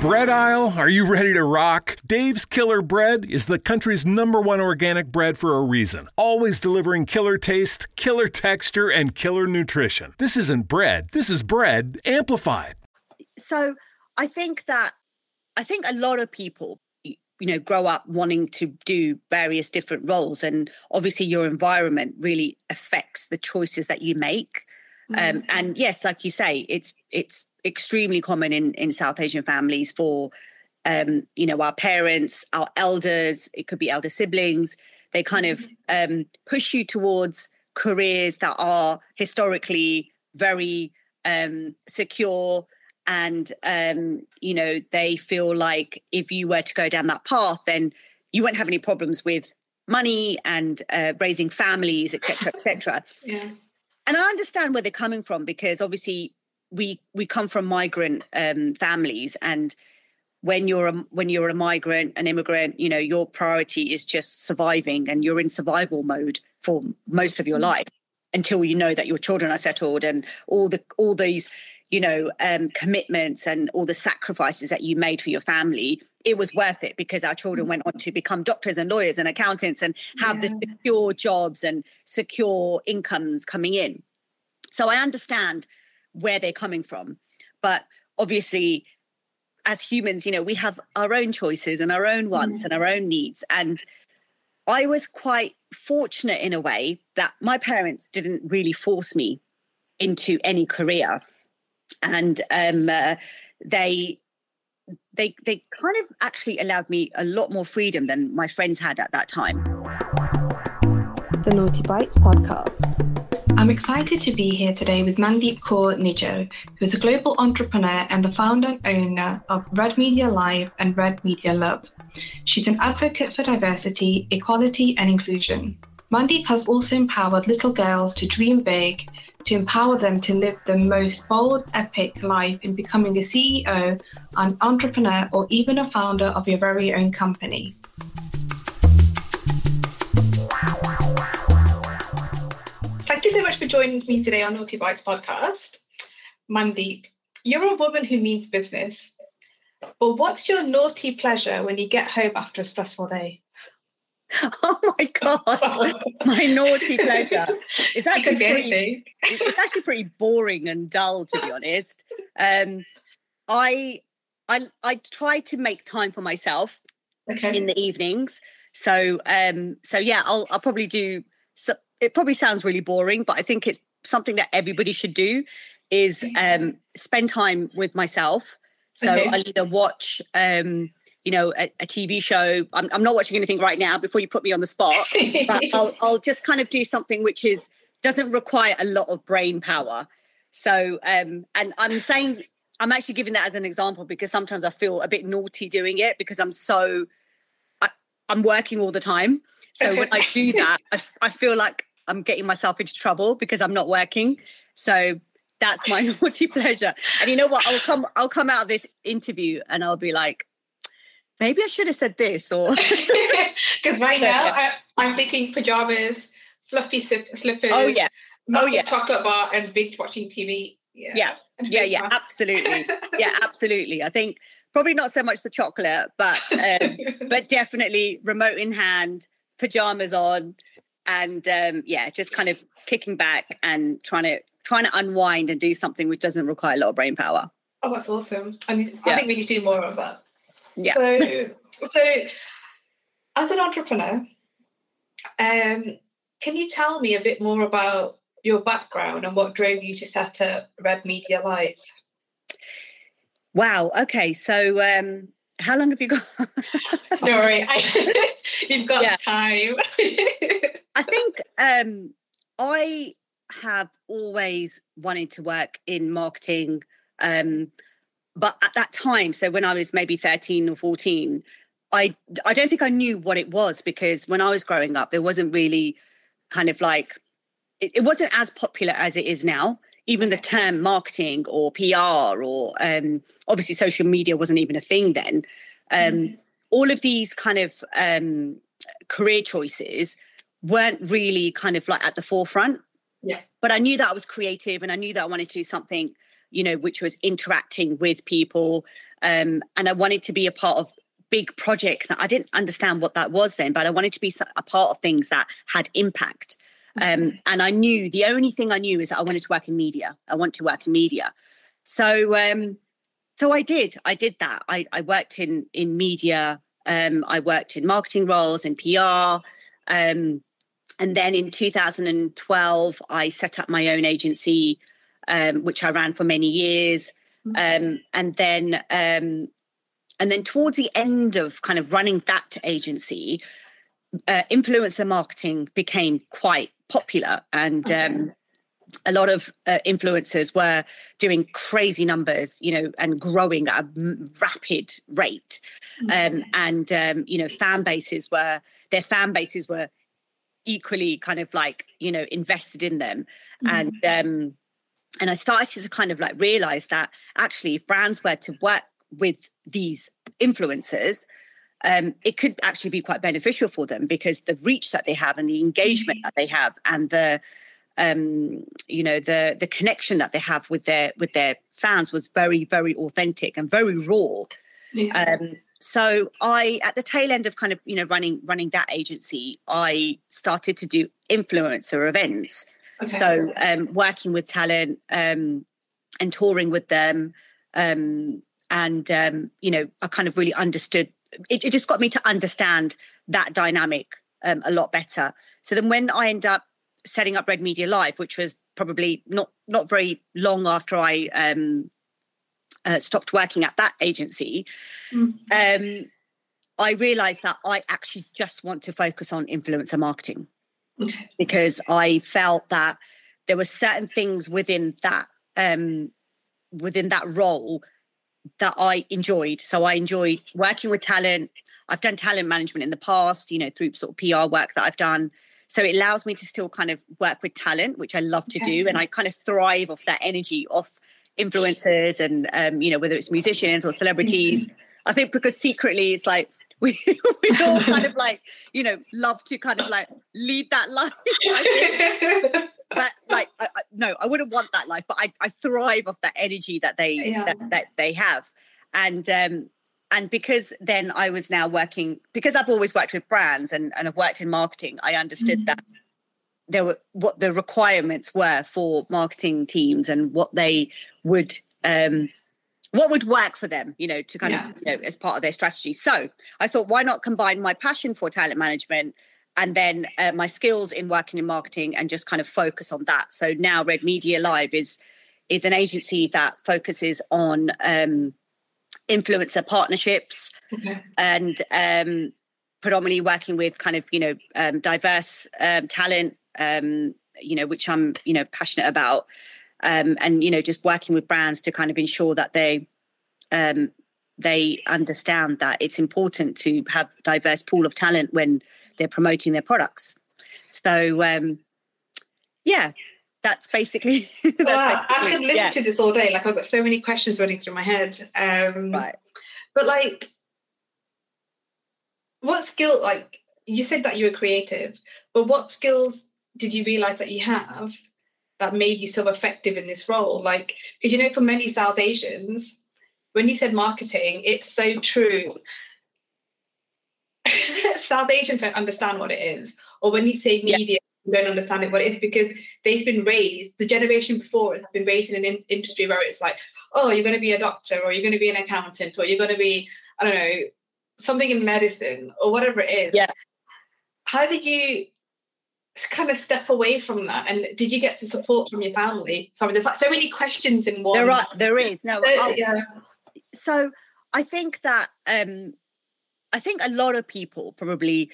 Bread aisle, are you ready to rock? Dave's Killer Bread is the country's number one organic bread for a reason. Always delivering killer taste, killer texture, and killer nutrition. This isn't bread, this is bread amplified. So I think that, I think a lot of people, you know, grow up wanting to do various different roles. And obviously, your environment really affects the choices that you make. Um, and yes, like you say, it's, it's, extremely common in in South Asian families for um, you know our parents, our elders. It could be elder siblings. They kind of mm-hmm. um, push you towards careers that are historically very um, secure and um, you know they feel like if you were to go down that path then you won't have any problems with money and uh, raising families etc etc yeah and i understand where they're coming from because obviously we we come from migrant um, families and when you're a when you're a migrant an immigrant you know your priority is just surviving and you're in survival mode for most of your mm-hmm. life until you know that your children are settled and all the all these you know um, commitments and all the sacrifices that you made for your family it was worth it because our children mm-hmm. went on to become doctors and lawyers and accountants and have yeah. the secure jobs and secure incomes coming in so i understand where they're coming from. But obviously, as humans, you know, we have our own choices and our own wants mm-hmm. and our own needs. And I was quite fortunate in a way that my parents didn't really force me into any career. And um, uh, they they they kind of actually allowed me a lot more freedom than my friends had at that time. The Naughty Bites podcast. I'm excited to be here today with Mandeep Kaur Nijjer, who is a global entrepreneur and the founder and owner of Red Media Live and Red Media Love. She's an advocate for diversity, equality, and inclusion. Mandeep has also empowered little girls to dream big, to empower them to live the most bold, epic life in becoming a CEO, an entrepreneur, or even a founder of your very own company. For joining me today on Naughty Bites podcast. Mandeep, you're a woman who means business. But what's your naughty pleasure when you get home after a stressful day? Oh my god, my naughty pleasure. It's actually pretty, it's actually pretty boring and dull to be honest. Um, I I I try to make time for myself okay. in the evenings. So um so yeah, I'll I'll probably do so, it probably sounds really boring, but I think it's something that everybody should do is um, spend time with myself. So okay. I either watch, um, you know, a, a TV show. I'm, I'm, not watching anything right now before you put me on the spot, but I'll, I'll just kind of do something which is doesn't require a lot of brain power. So, um, and I'm saying I'm actually giving that as an example because sometimes I feel a bit naughty doing it because I'm so I, am working all the time. So when I do that, I, I feel like I'm getting myself into trouble because I'm not working. So that's my naughty pleasure. And you know what? I'll come I'll come out of this interview and I'll be like, maybe I should have said this or because right now I, am thinking pajamas, fluffy slippers. Oh yeah. Oh yeah. Chocolate bar and binge watching TV. Yeah. Yeah. Yeah, yeah, absolutely. yeah, absolutely. I think probably not so much the chocolate, but um, but definitely remote in hand, pajamas on, and um, yeah, just kind of kicking back and trying to trying to unwind and do something which doesn't require a lot of brain power. Oh, that's awesome! I, mean, yeah. I think we need to do more of that. Yeah. So, so as an entrepreneur, um, can you tell me a bit more about your background and what drove you to set up Red Media Live? Wow. Okay. So um, how long have you got? Don't worry, I, you've got yeah. time. I think um, I have always wanted to work in marketing, um, but at that time, so when I was maybe thirteen or fourteen, I I don't think I knew what it was because when I was growing up, there wasn't really kind of like it, it wasn't as popular as it is now even the term marketing or PR or um, obviously social media wasn't even a thing then. Um, mm. All of these kind of um, career choices weren't really kind of like at the forefront. Yeah. But I knew that I was creative and I knew that I wanted to do something you know, which was interacting with people. Um, and I wanted to be a part of big projects. I didn't understand what that was then, but I wanted to be a part of things that had impact. Um, and I knew the only thing I knew is that I wanted to work in media. I want to work in media. So, um, so I did. I did that. I, I worked in in media. Um, I worked in marketing roles and PR. Um, and then in 2012, I set up my own agency, um, which I ran for many years. Mm-hmm. Um, and then, um, and then towards the end of kind of running that agency, uh, influencer marketing became quite popular, and okay. um, a lot of uh, influencers were doing crazy numbers, you know, and growing at a rapid rate. Mm-hmm. Um, and um, you know, fan bases were their fan bases were equally kind of like you know invested in them mm-hmm. and um and i started to kind of like realize that actually if brands were to work with these influencers um, it could actually be quite beneficial for them because the reach that they have and the engagement mm-hmm. that they have and the um, you know the the connection that they have with their with their fans was very very authentic and very raw yeah. um, so i at the tail end of kind of you know running running that agency i started to do influencer events okay. so um, working with talent um, and touring with them um, and um, you know i kind of really understood it, it, just got me to understand that dynamic um, a lot better so then when i end up setting up red media live which was probably not not very long after i um, uh, stopped working at that agency, mm-hmm. um, I realized that I actually just want to focus on influencer marketing okay. because I felt that there were certain things within that um, within that role that I enjoyed. So I enjoyed working with talent. I've done talent management in the past, you know, through sort of PR work that I've done. So it allows me to still kind of work with talent, which I love to okay. do. And I kind of thrive off that energy, off influencers and um, you know whether it's musicians or celebrities. I think because secretly it's like we we all kind of like you know love to kind of like lead that life. but like I, I, no, I wouldn't want that life. But I, I thrive off that energy that they yeah. that, that they have, and um, and because then I was now working because I've always worked with brands and and I've worked in marketing. I understood mm-hmm. that there were what the requirements were for marketing teams and what they would um what would work for them you know to kind yeah. of you know as part of their strategy so i thought why not combine my passion for talent management and then uh, my skills in working in marketing and just kind of focus on that so now red media live is is an agency that focuses on um influencer partnerships okay. and um predominantly working with kind of you know um, diverse um, talent um, you know, which I'm, you know, passionate about. Um, and, you know, just working with brands to kind of ensure that they um, they understand that it's important to have diverse pool of talent when they're promoting their products. So um, yeah, that's basically. that's wow, basically, I could listen yeah. to this all day. Like I've got so many questions running through my head. Um, right. But like, what skill? Like you said that you were creative, but what skills did you realize that you have that made you so effective in this role? Like, because you know, for many South Asians, when you said marketing, it's so true. South Asians don't understand what it is. Or when you say media, yeah. don't understand it what it is because they've been raised, the generation before has been raised in an in- industry where it's like, oh, you're going to be a doctor or you're going to be an accountant or you're going to be, I don't know, something in medicine or whatever it is. Yeah. How did you kind of step away from that? And did you get to support from your family? Sorry there's like so many questions in one. There are there is. No yeah. so i think that um i think a lot of people probably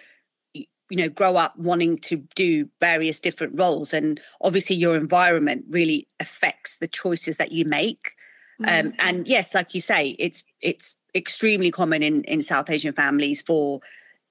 you know grow up wanting to do various different roles and obviously your environment really affects the choices that you make. Mm-hmm. um and yes like you say it's it's extremely common in in south asian families for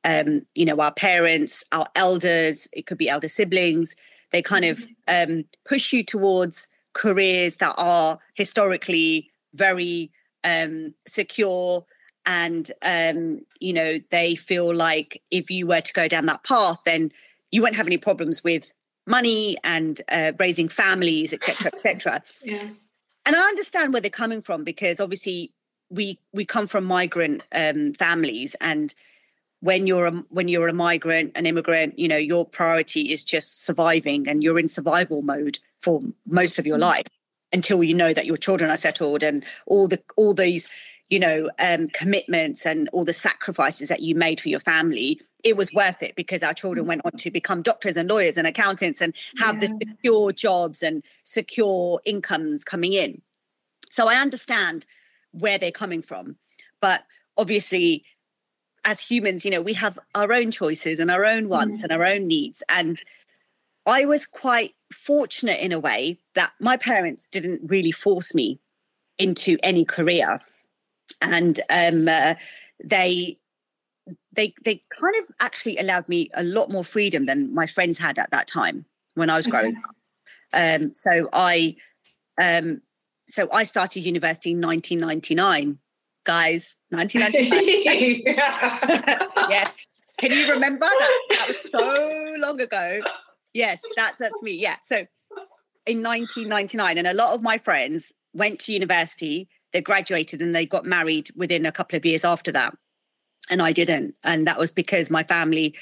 um, you know, our parents, our elders, it could be elder siblings, they kind of mm-hmm. um, push you towards careers that are historically very um, secure. And, um, you know, they feel like if you were to go down that path, then you won't have any problems with money and uh, raising families, etc., etc. Yeah. and I understand where they're coming from because obviously we we come from migrant um, families and when you're a when you're a migrant an immigrant you know your priority is just surviving and you're in survival mode for most of your mm-hmm. life until you know that your children are settled and all the all these you know um, commitments and all the sacrifices that you made for your family it was worth it because our children went on to become doctors and lawyers and accountants and have yeah. the secure jobs and secure incomes coming in so i understand where they're coming from but obviously as humans you know we have our own choices and our own wants mm. and our own needs and I was quite fortunate in a way that my parents didn't really force me into any career, and um, uh, they they they kind of actually allowed me a lot more freedom than my friends had at that time when I was growing up. Um, so I um, so I started university in 1999, guys. 1999. yes. Can you remember that? That was so long ago yes, that's that's me. Yeah. So in 1999, and a lot of my friends went to university, they graduated and they got married within a couple of years after that. And I didn't. And that was because my family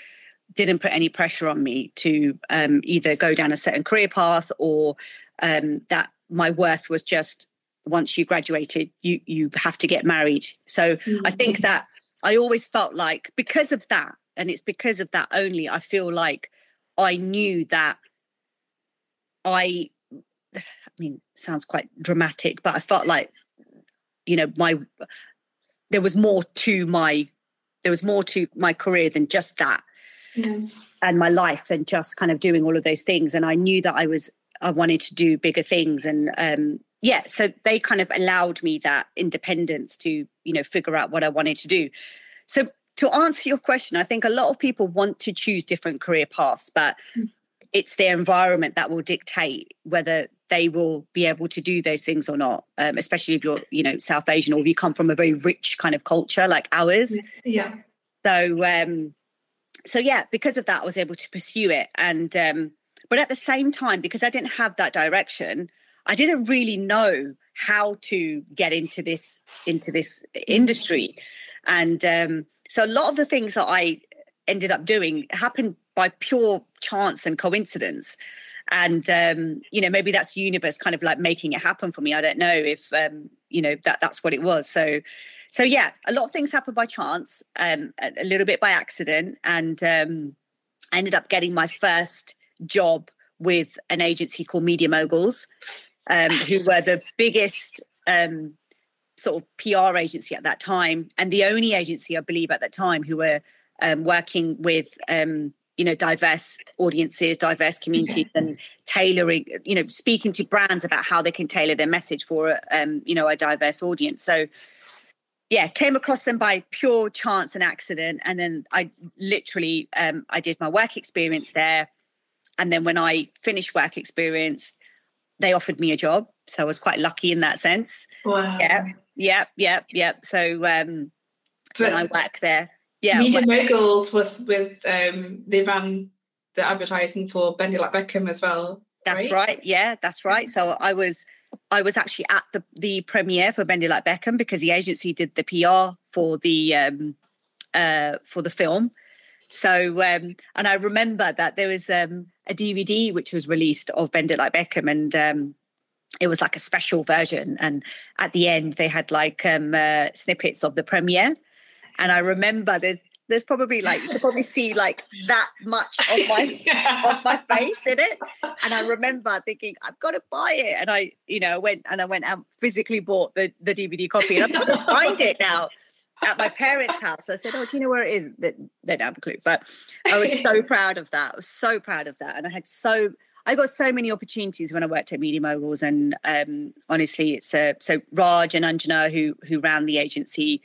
didn't put any pressure on me to um, either go down a certain career path or um, that my worth was just once you graduated, you you have to get married. So mm-hmm. I think that I always felt like because of that, and it's because of that only, I feel like I knew that I, I mean, sounds quite dramatic, but I felt like, you know, my, there was more to my, there was more to my career than just that. And my life than just kind of doing all of those things. And I knew that I was, I wanted to do bigger things. And um, yeah, so they kind of allowed me that independence to, you know, figure out what I wanted to do. So to answer your question, I think a lot of people want to choose different career paths, but mm. it's their environment that will dictate whether they will be able to do those things or not. Um, especially if you're, you know, South Asian or if you come from a very rich kind of culture like ours. Yeah. So, um, so yeah, because of that, I was able to pursue it. And um, but at the same time, because I didn't have that direction, I didn't really know how to get into this into this industry. And um, so a lot of the things that I ended up doing happened by pure chance and coincidence. And um, you know, maybe that's universe kind of like making it happen for me. I don't know if um, you know that that's what it was. So so yeah, a lot of things happen by chance, um, a, a little bit by accident, and um, I ended up getting my first job with an agency called Media Moguls, um, who were the biggest um, sort of PR agency at that time, and the only agency I believe at that time who were um, working with um, you know diverse audiences, diverse communities, and tailoring, you know, speaking to brands about how they can tailor their message for um, you know a diverse audience. So yeah, came across them by pure chance and accident, and then I literally um, I did my work experience there, and then when I finished work experience, they offered me a job, so I was quite lucky in that sense. Wow. Yeah, Yep, yep, yep. So um but I work there. Yeah. Media Moguls was with um they ran the advertising for Bend It Like Beckham as well. That's right? right. Yeah, that's right. So I was I was actually at the the premiere for Bend It Like Beckham because the agency did the PR for the um uh for the film. So um and I remember that there was um a DVD which was released of Bend It Like Beckham and um it was like a special version and at the end they had like um uh, snippets of the premiere. And i remember there's there's probably like you could probably see like that much of my of my face in it. And i remember thinking i've got to buy it. And i you know went and i went and physically bought the the dvd copy and i'm going to find it now at my parents' house. I said, "Oh, do you know where it is?" They, they don't have a clue, but I was so proud of that. I was so proud of that, and I had so I got so many opportunities when I worked at Media Moguls, and um, honestly, it's uh, so Raj and Anjana who who ran the agency.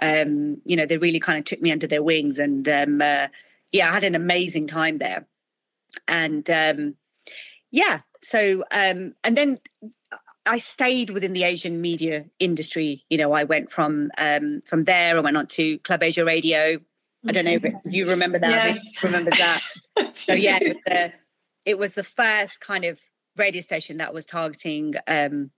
Um, you know, they really kind of took me under their wings, and um, uh, yeah, I had an amazing time there. And um, yeah, so um, and then I stayed within the Asian media industry. You know, I went from um, from there. I went on to Club Asia Radio. I don't know if you remember that. Yes. Remembers that. so yeah, it was the it was the first kind of radio station that was targeting um,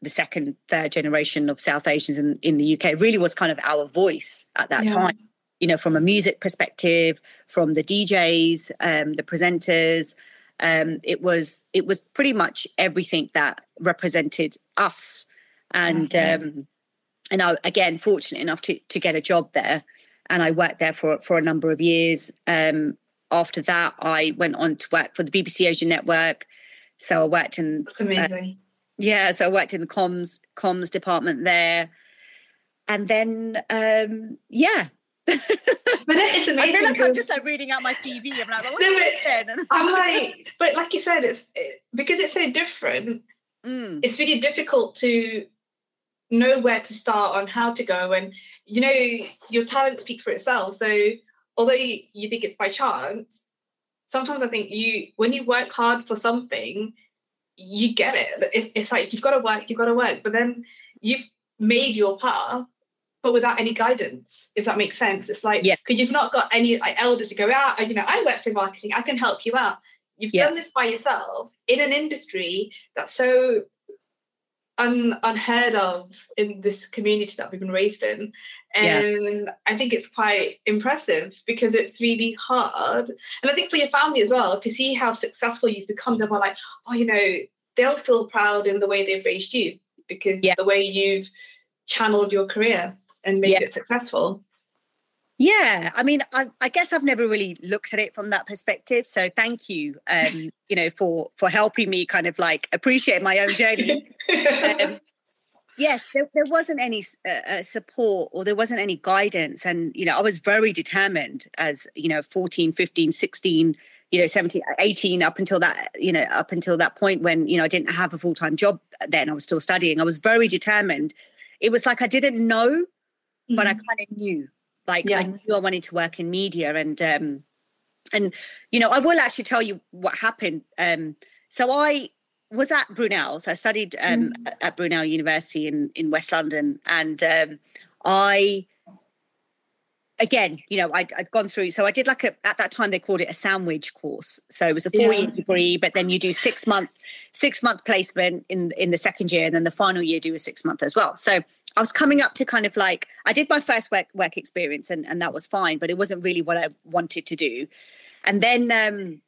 the second, third generation of South Asians in, in the UK, really was kind of our voice at that yeah. time. You know, from a music perspective, from the DJs, um, the presenters, um, it was it was pretty much everything that represented us, and um, and I again fortunate enough to to get a job there, and I worked there for for a number of years. Um, after that, I went on to work for the BBC Asian Network. So I worked in That's amazing. Uh, yeah, so I worked in the comms comms department there, and then um, yeah. But it is amazing. I feel like I'm just like reading out my CV. I'm like, well, no, but, I'm like, but like you said, it's it, because it's so different. Mm. It's really difficult to know where to start on how to go, and you know your talent speaks for itself. So although you, you think it's by chance, sometimes I think you when you work hard for something, you get it. It's, it's like you've got to work, you've got to work, but then you've made your path, but without any guidance, if that makes sense. It's like because yeah. you've not got any like elder to go out. And, you know, I work for marketing, I can help you out. You've yeah. done this by yourself in an industry that's so un, unheard of in this community that we've been raised in. And yeah. I think it's quite impressive because it's really hard. And I think for your family as well, to see how successful you've become, they're like, oh, you know, they'll feel proud in the way they've raised you because yeah. the way you've channeled your career and make yeah. it successful. Yeah, I mean, I, I, guess I've never really looked at it from that perspective. So thank you, um, you know, for for helping me kind of like appreciate my own journey. um, yes, there, there, wasn't any uh, uh, support or there wasn't any guidance, and you know, I was very determined as you know, 14, 15, 16, you know, 17, 18, up until that, you know, up until that point when you know I didn't have a full time job. Then I was still studying. I was very determined. It was like I didn't know, mm-hmm. but I mm-hmm. kind of knew like yeah. I knew I wanted to work in media, and um, and you know I will actually tell you what happened. Um, so I was at Brunel, so I studied um, mm. at Brunel University in in West London, and um, I again, you know, I'd, I'd, gone through. So I did like a at that time they called it a sandwich course. So it was a four year degree, but then you do six month six month placement in in the second year, and then the final year do a six month as well. So I was coming up to kind of like I did my first work work experience and, and that was fine, but it wasn't really what I wanted to do. And then um,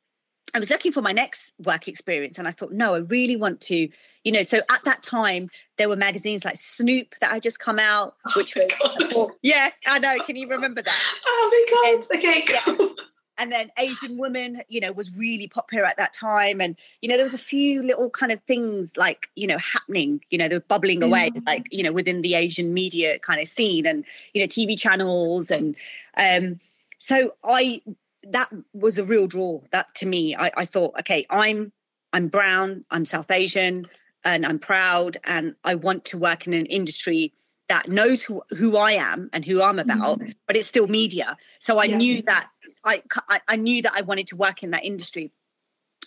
I was looking for my next work experience and I thought, no, I really want to, you know. So at that time, there were magazines like Snoop that had just come out, oh which was, yeah, I know. Can you remember that? Oh my God. And, okay, cool. Yeah and then asian women you know was really popular at that time and you know there was a few little kind of things like you know happening you know they were bubbling away mm-hmm. like you know within the asian media kind of scene and you know tv channels and um so i that was a real draw that to me i, I thought okay i'm i'm brown i'm south asian and i'm proud and i want to work in an industry that knows who, who I am and who I'm about, mm-hmm. but it's still media. So I yeah. knew that I, I knew that I wanted to work in that industry.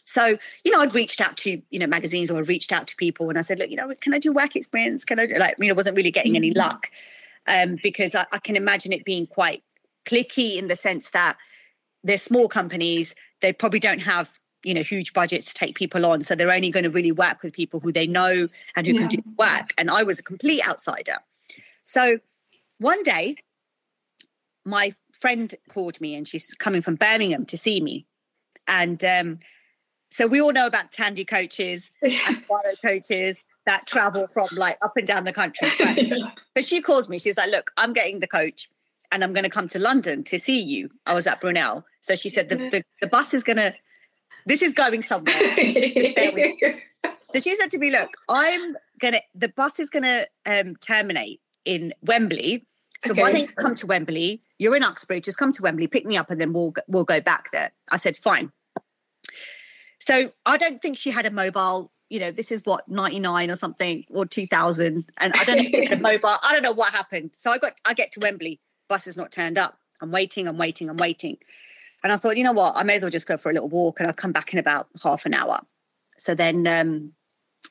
So, you know, I'd reached out to, you know, magazines or I'd reached out to people and I said, look, you know, can I do work experience? Can I do, like, you know, wasn't really getting any mm-hmm. luck um, because I, I can imagine it being quite clicky in the sense that they're small companies. They probably don't have you know huge budgets to take people on so they're only going to really work with people who they know and who yeah. can do work and i was a complete outsider so one day my friend called me and she's coming from Birmingham to see me. And um, so we all know about Tandy coaches and Barrow coaches that travel from like up and down the country. But, so she calls me. She's like, "Look, I'm getting the coach, and I'm going to come to London to see you." I was at Brunel, so she said the the, the bus is going to. This is going somewhere. so she said to me, "Look, I'm gonna. The bus is going to um, terminate in Wembley. So okay. why don't you come to Wembley? You're in Uxbridge, just come to Wembley, pick me up, and then we'll we'll go back there. I said, fine. So I don't think she had a mobile. You know, this is what 99 or something or 2000, and I don't know a mobile. I don't know what happened. So I got I get to Wembley, bus has not turned up. I'm waiting, I'm waiting, I'm waiting, and I thought, you know what, I may as well just go for a little walk, and I'll come back in about half an hour. So then um,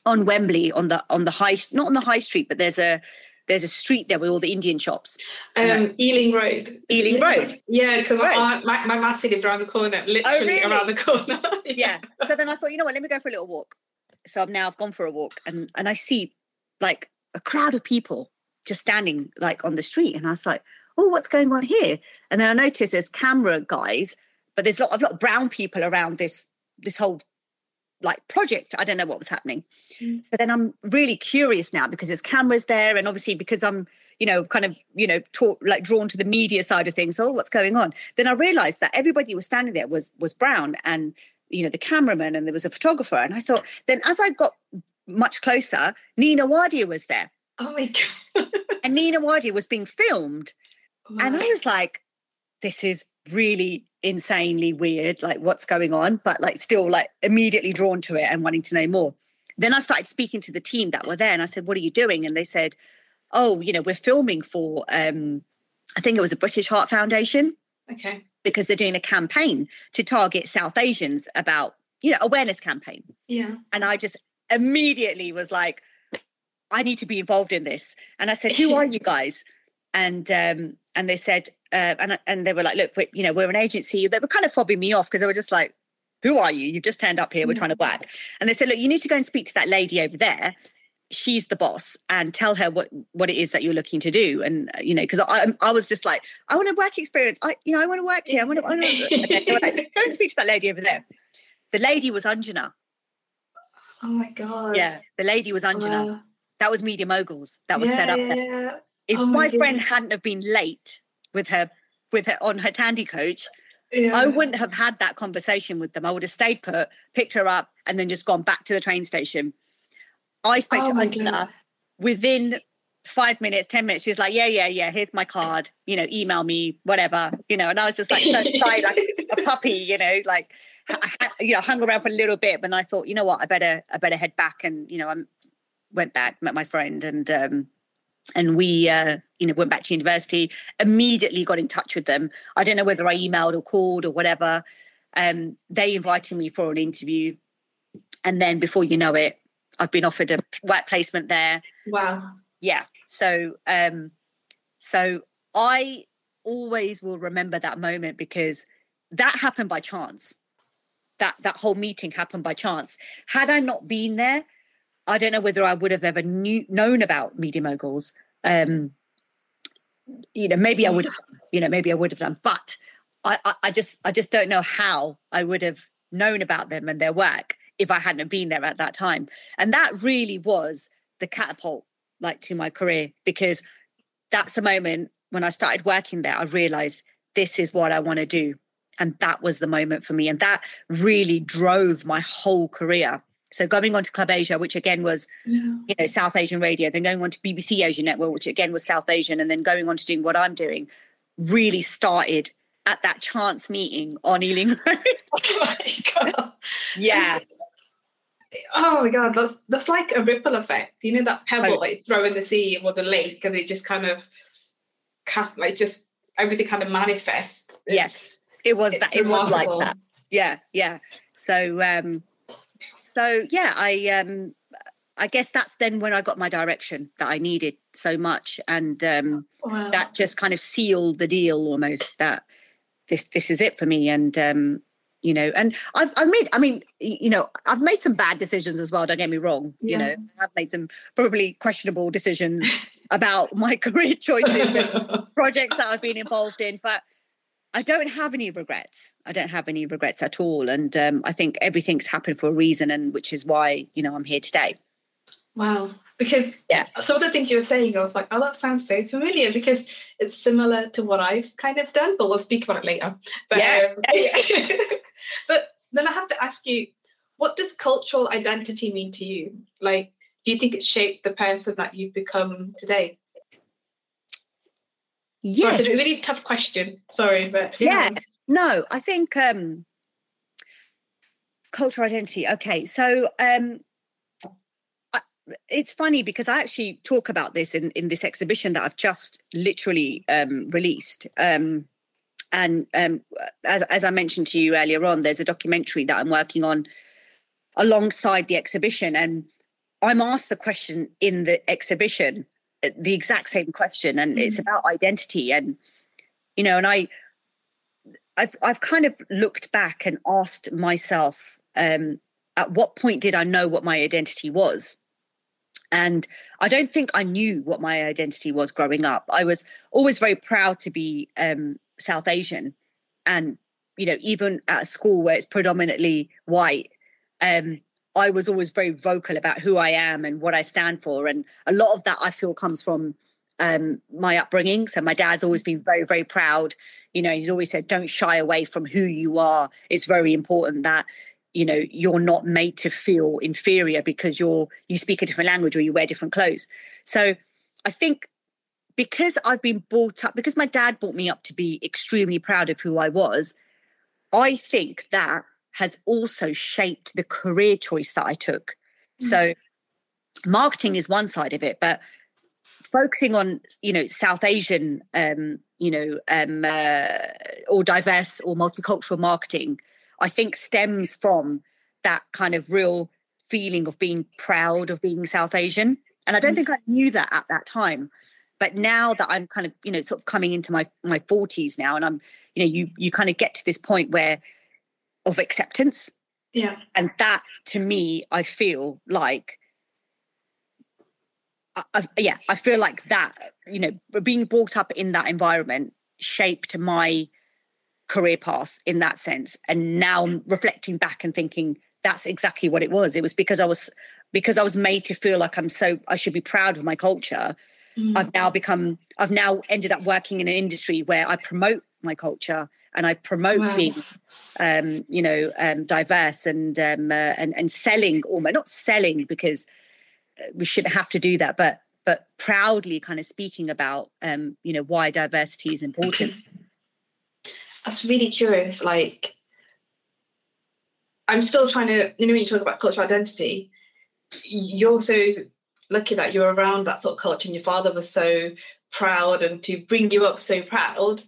on Wembley, on the on the high, not on the high street, but there's a there's a street there with all the Indian shops. Um, Ealing Road. Ealing. Road. Yeah, because my, my, my massy lived around the corner, literally oh, really? around the corner. yeah. yeah. So then I thought, you know what, let me go for a little walk. So now I've gone for a walk and, and I see like a crowd of people just standing like on the street. And I was like, oh, what's going on here? And then I noticed there's camera guys, but there's a lot, a lot of brown people around this this whole like project. I don't know what was happening. Mm. So then I'm really curious now because there's cameras there, and obviously because I'm you know kind of you know taught like drawn to the media side of things. Oh, what's going on? Then I realized that everybody was standing there was was brown, and you know the cameraman, and there was a photographer. And I thought then as I got much closer, Nina Wadia was there. Oh my god! and Nina Wadia was being filmed, wow. and I was like, "This is really insanely weird, like what's going on, but like still like immediately drawn to it and wanting to know more. Then I started speaking to the team that were there and I said, What are you doing? And they said, Oh, you know, we're filming for um I think it was a British Heart Foundation. Okay. Because they're doing a campaign to target South Asians about, you know, awareness campaign. Yeah. And I just immediately was like, I need to be involved in this. And I said, Who are you guys? And um, and they said, uh, and and they were like, look, you know, we're an agency. They were kind of fobbing me off because they were just like, who are you? You've just turned up here. We're trying to work. And they said, look, you need to go and speak to that lady over there. She's the boss, and tell her what what it is that you're looking to do. And uh, you know, because I I was just like, I want a work experience. I you know, I want to work here. I want to. I want like, go and speak to that lady over there. The lady was Anjana. Oh my god. Yeah, the lady was Anjana. Uh, that was Media Moguls. That was yeah, set up. There. Yeah. If oh my, my friend hadn't have been late with her with her on her tandy coach, yeah. I wouldn't have had that conversation with them. I would have stayed put, picked her up, and then just gone back to the train station. I spoke oh to Anjana within five minutes, 10 minutes. She's like, Yeah, yeah, yeah, here's my card, you know, email me, whatever, you know. And I was just like, so like a puppy, you know, like, you know, hung around for a little bit. But I thought, you know what, I better, I better head back. And, you know, I went back, met my friend, and, um, and we uh, you know went back to university immediately got in touch with them. I don't know whether i emailed or called or whatever. Um, they invited me for an interview. And then before you know it i've been offered a work placement there. Wow. Yeah. So um so i always will remember that moment because that happened by chance. That that whole meeting happened by chance. Had i not been there I don't know whether I would have ever knew, known about media moguls. Um, you know, maybe I would have, you know, maybe I would have done, but I, I, I just, I just don't know how I would have known about them and their work if I hadn't been there at that time. And that really was the catapult, like to my career, because that's the moment when I started working there. I realized this is what I want to do, and that was the moment for me, and that really drove my whole career. So going on to Club Asia, which again was, yeah. you know, South Asian radio, then going on to BBC Asia Network, which again was South Asian, and then going on to doing what I'm doing, really started at that chance meeting on Ealing Road. oh yeah. Oh my god, that's that's like a ripple effect. You know that pebble oh. that you throw in the sea or the lake, and it just kind of cast like just everything kind of manifests. Yes, it was that. It was like that. Yeah, yeah. So um so yeah, I um I guess that's then when I got my direction that I needed so much, and um, wow. that just kind of sealed the deal almost. That this this is it for me, and um, you know, and I've I've made I mean, you know, I've made some bad decisions as well. Don't get me wrong. Yeah. You know, I've made some probably questionable decisions about my career choices and projects that I've been involved in, but I don't have any regrets. I don't have any regrets at all. And um, I think everything's happened for a reason, and which is why, you know, I'm here today. Wow. Because yeah, some of the things you were saying, I was like, oh, that sounds so familiar because it's similar to what I've kind of done, but we'll speak about it later. But, yeah. Um, but then I have to ask you, what does cultural identity mean to you? Like, do you think it shaped the person that you've become today? Yes. It's a really tough question. Sorry, but yeah. No, I think um cultural identity. Okay. So um it's funny because I actually talk about this in, in this exhibition that I've just literally um, released. Um, and um, as, as I mentioned to you earlier on, there's a documentary that I'm working on alongside the exhibition. And I'm asked the question in the exhibition the exact same question and mm-hmm. it's about identity and you know and i i've i've kind of looked back and asked myself um at what point did i know what my identity was And I don't think I knew what my identity was growing up. I was always very proud to be um, South Asian. And, you know, even at a school where it's predominantly white, um, I was always very vocal about who I am and what I stand for. And a lot of that I feel comes from um, my upbringing. So my dad's always been very, very proud. You know, he's always said, don't shy away from who you are. It's very important that you know you're not made to feel inferior because you're you speak a different language or you wear different clothes so i think because i've been brought up because my dad brought me up to be extremely proud of who i was i think that has also shaped the career choice that i took mm-hmm. so marketing is one side of it but focusing on you know south asian um you know um uh, or diverse or multicultural marketing I think stems from that kind of real feeling of being proud of being South Asian. And I don't mm. think I knew that at that time. But now that I'm kind of, you know, sort of coming into my my 40s now, and I'm, you know, you you kind of get to this point where of acceptance. Yeah. And that to me, I feel like I, I, yeah, I feel like that, you know, being brought up in that environment shaped my career path in that sense. And now I'm reflecting back and thinking that's exactly what it was. It was because I was because I was made to feel like I'm so I should be proud of my culture. Mm. I've now become I've now ended up working in an industry where I promote my culture and I promote wow. being um, you know um, diverse and um, uh, and and selling almost not selling because uh, we shouldn't have to do that, but but proudly kind of speaking about um, you know why diversity is important that's really curious. Like, I'm still trying to, you know, when you talk about cultural identity, you're so lucky that you're around that sort of culture and your father was so proud and to bring you up so proud.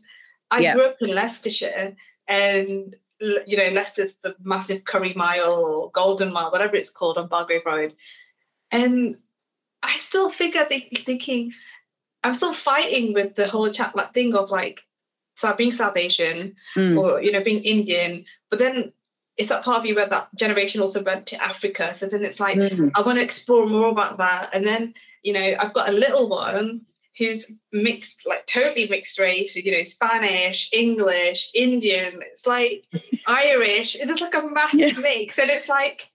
I yeah. grew up in Leicestershire and you know, Leicester's the massive Curry Mile or Golden Mile, whatever it's called on Belgrave Road. And I still figure thinking, I'm still fighting with the whole chat like thing of like so being Asian mm. or you know being Indian, but then it's that part of you where that generation also went to Africa. So then it's like mm. I want to explore more about that. And then you know I've got a little one who's mixed, like totally mixed race, with, you know, Spanish, English, Indian. It's like Irish. It's just like a massive mix, and it's like,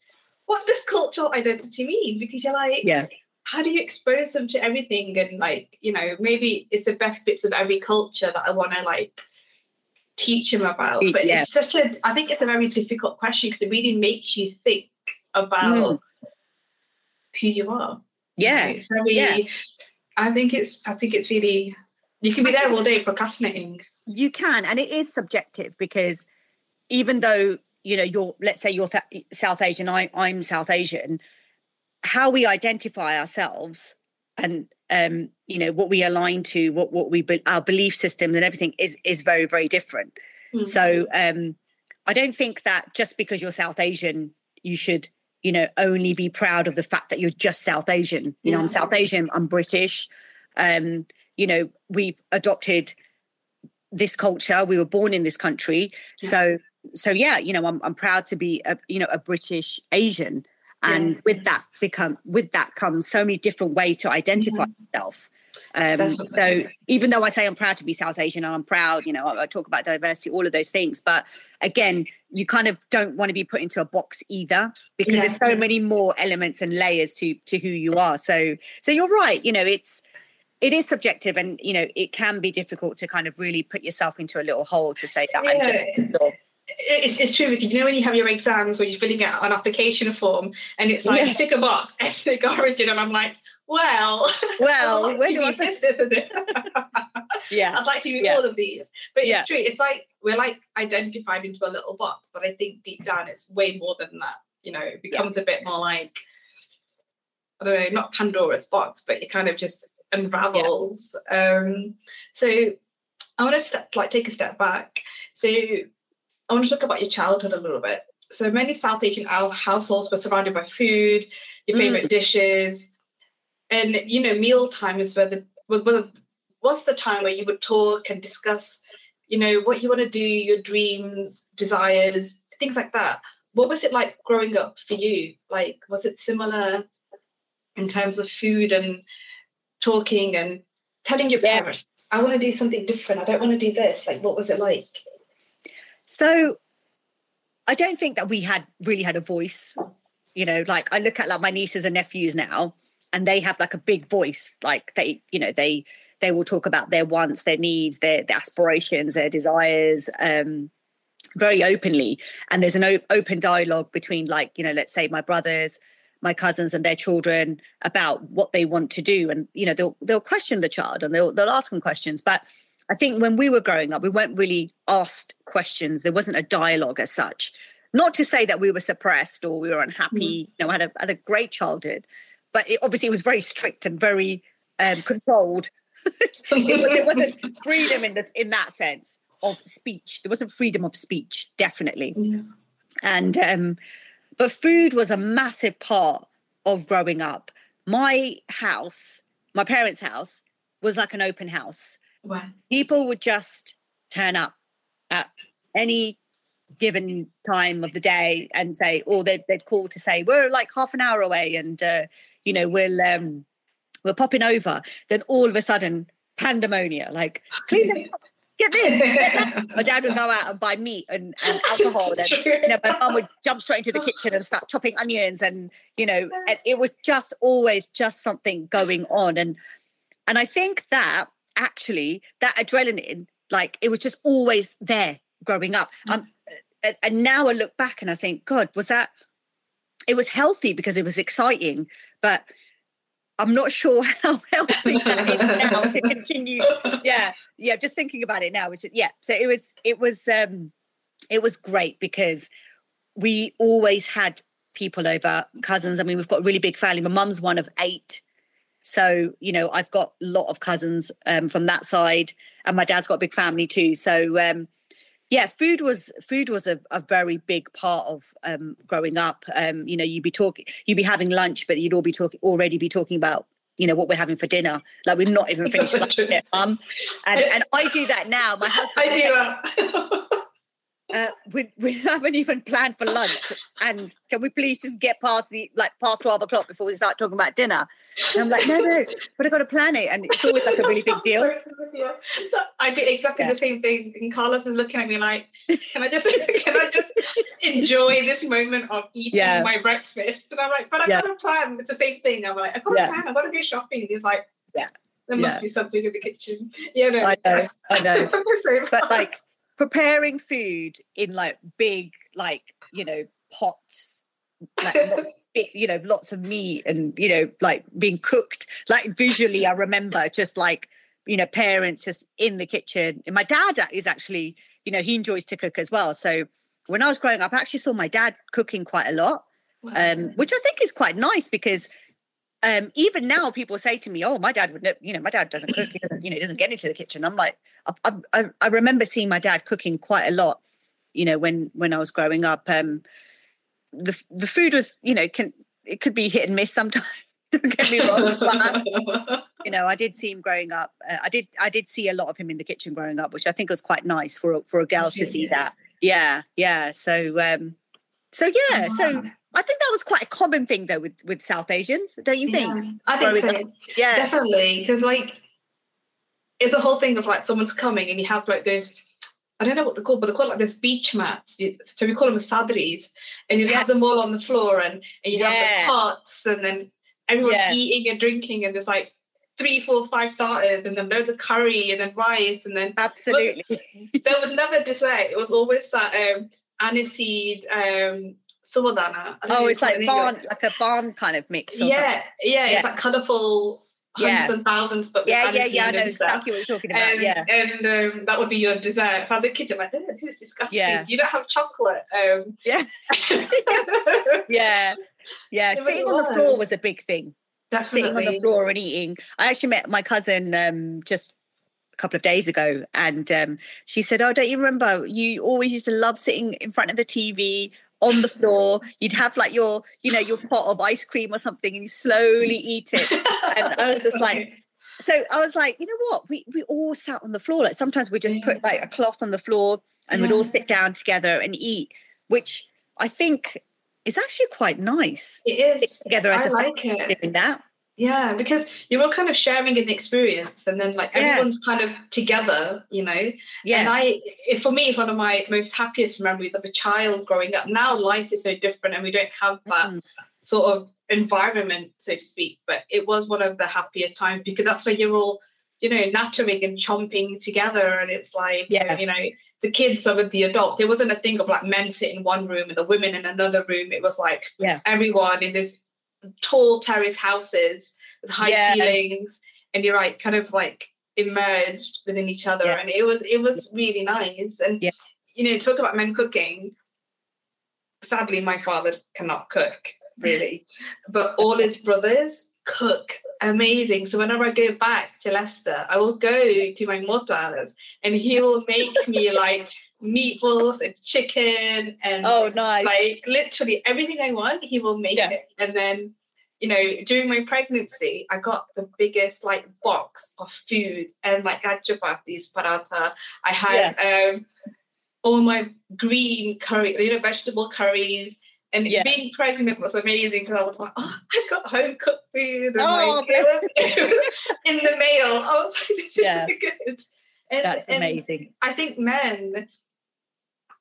what does cultural identity mean? Because you're like, yeah how do you expose them to everything and like you know maybe it's the best bits of every culture that i want to like teach them about but yeah. it's such a i think it's a very difficult question because it really makes you think about mm. who you are yeah you know, it's very yeah. I think it's i think it's really you can be there all day procrastinating you can and it is subjective because even though you know you're let's say you're th- south asian I, i'm south asian how we identify ourselves and um, you know what we align to, what what we our belief systems and everything is is very very different. Mm-hmm. So um, I don't think that just because you're South Asian, you should you know only be proud of the fact that you're just South Asian. You yeah. know, I'm South Asian. I'm British. Um, you know, we've adopted this culture. We were born in this country, yeah. so so yeah. You know, I'm I'm proud to be a you know a British Asian and yeah. with that become with that comes so many different ways to identify mm-hmm. yourself um, so even though I say I'm proud to be South Asian and I'm proud, you know, I, I, talk about diversity, all of those things, but again, you kind of don't want to be put into a box either because yeah. there's so many more elements and layers to to who you are. So so you're right, you know, it's it is subjective and you know it can be difficult to kind of really put yourself into a little hole to say that yeah. I'm just or it's, it's true because you know when you have your exams where you're filling out an application form and it's like yeah. tick a box ethnic origin and I'm like well well like where do I this isn't it yeah I'd like to do yeah. all of these but yeah. it's true it's like we're like identified into a little box but I think deep down it's way more than that you know it becomes yeah. a bit more like I don't know not Pandora's box but it kind of just unravels um so I want to step, like take a step back so I want to talk about your childhood a little bit. So many South Asian households were surrounded by food, your favorite mm. dishes, and you know, meal time is where the was what's the time where you would talk and discuss, you know, what you want to do, your dreams, desires, things like that. What was it like growing up for you? Like, was it similar in terms of food and talking and telling your Yeah. parents, I want to do something different. I don't want to do this. Like, what was it like? So I don't think that we had really had a voice. You know, like I look at like my nieces and nephews now, and they have like a big voice. Like they, you know, they they will talk about their wants, their needs, their, their aspirations, their desires, um, very openly. And there's an open dialogue between, like, you know, let's say my brothers, my cousins, and their children about what they want to do. And you know, they'll they'll question the child and they'll they'll ask them questions, but I think when we were growing up, we weren't really asked questions. There wasn't a dialogue as such. Not to say that we were suppressed or we were unhappy. You know, had a had a great childhood, but it, obviously it was very strict and very um, controlled. There wasn't freedom in this in that sense of speech. There wasn't freedom of speech, definitely Yeah. and um but food was a massive part of growing up my house my parents house was like an open house Wow. people would just turn up at any given time of the day and say or they'd, they'd call to say we're like half an hour away and uh, you know we'll um we're popping over then all of a sudden pandemonia like clean the house get this get my dad would go out and buy meat and, and alcohol and you know, my mum would jump straight into the kitchen and start chopping onions and you know and it was just always just something going on. And and i think that actually that adrenaline like it was just always there growing up. Um and, and now i look back and i think god was that it was healthy because it was exciting but i'm not sure how healthy that is now to continue. Yeah yeah just thinking about it now which is yeah so it was it was um it was great because we always had people over cousins i mean we've got a really big family. My mum's one of eight. So you know i've got a lot of cousins um, from that side and my dad's got a big family too. So um yeah food was food was a, a very big part of um growing up. Um you know you'd be talking you'd be having lunch but you'd all be talking already be talking about you know what we're having for dinner. Like we're not even finished lunch yet mum. And and i do that now. My husband I do. uh, we, we haven't even planned for lunch and can we please just get past the like past 12 o'clock before we start talking about dinner and i'm like no no but i've got to plan it and it's always like a really big deal I do exactly Yeah. the same thing. And Carlos is looking at me like, can I just can I just enjoy this moment of eating Yeah. my breakfast? And I'm like, but I've Yeah. got a plan. It's the same thing. I'm like, I've got Yeah. a plan, I've got to go shopping. It's like, Yeah. There must Yeah. be something in the kitchen. You know. i know i know but like preparing food in like big like you know pots like lots big, you know lots of meat and you know like being cooked. Like visually i remember just like you know parents just in the kitchen. And my dad is actually you know he enjoys to cook as well. So when i was growing up i actually saw my dad cooking quite a lot um, which I think is quite nice because um, even now people say to me, "Oh, my dad would, ne- you know, my dad doesn't cook. He doesn't, you know, he doesn't get into the kitchen." I'm like, I, I, I remember seeing my dad cooking quite a lot, you know, when when I was growing up. Um, the the food was, you know, can it could be hit and miss sometimes. Don't get me wrong, but you know, I did see him growing up. Uh, I did I did see a lot of him in the kitchen growing up, which I think was quite nice for a, for a girl to see yeah. that. Yeah, yeah. So um, so yeah, so I think that was quite a common thing though with with South Asians, don't you think? Yeah, I think Growing so. Yeah, Definitely, because like it's a whole thing of like someone's coming and you have like those. I don't know what they're called, but they're called like this beach mats. So we call them sadris, and you Yeah. have them all on the floor, and and you have the pots, and then everyone's Yeah. eating and drinking, and there's like three, four, five starters, and then loads of curry, and then rice, and then absolutely. there was never dessert. It was always that um, aniseed um, sawadana. I don't oh, it's you call it like paan, like a paan kind of mix. Yeah, yeah, Yeah. it's like colourful hundreds Yeah. and thousands, but yeah, yeah, yeah. I and know exactly what you're talking about. And, yeah, and um, that would be your dessert. So as a kid, I'm like, this is disgusting. Yeah. You don't have chocolate. Um, yeah, yeah, yeah. It Sitting really on the floor was. was a big thing. definitely. sitting on the floor and eating. I actually met my cousin um, just a couple of days ago, and um, she said, "Oh, don't you remember? You always used to love sitting in front of the TV." On the floor, you'd have like your, you know, your pot of ice cream or something, and you slowly eat it. And I was just like, So I was like, you know what? We we all sat on the floor. Like sometimes we just put like a cloth on the floor and we'd all sit down together and eat, which I think is actually quite nice. It is together as I a like family it. doing that. Yeah, because you're all kind of sharing an experience, and then like Yeah. everyone's kind of together, you know. Yeah. And I, it, for me, it's one of my most happiest memories of a child growing up. Now life is so different, and we don't have that Mm. sort of environment, so to speak. But it was one of the happiest times because that's where you're all, you know, nattering and chomping together, and it's like, Yeah. you know, the kids are with the adult. There wasn't a thing of like men sit in one room and the women in another room. It was like Yeah. everyone in this tall terrace houses with high Yeah. ceilings, and you're like kind of like emerged within each other, Yeah. and it was it was really nice. And Yeah. you know, talk about men cooking. Sadly, my father cannot cook really, but all his brothers cook amazing. So whenever I go back to Leicester, I will go to my mother's, and he will make me like meatballs and chicken and Oh, nice. like literally everything I want, he will make Yeah. it. And then, you know, during my pregnancy, I got the biggest like box of food and like I had chapatis, paratha. I had um all my green curry, you know, vegetable curries. And Yeah. being pregnant was amazing because I was like, oh, I got home cooked food. And Oh, like, it, was, it was in the mail. I was like, this Yeah. is so good. And, That's and amazing. I think men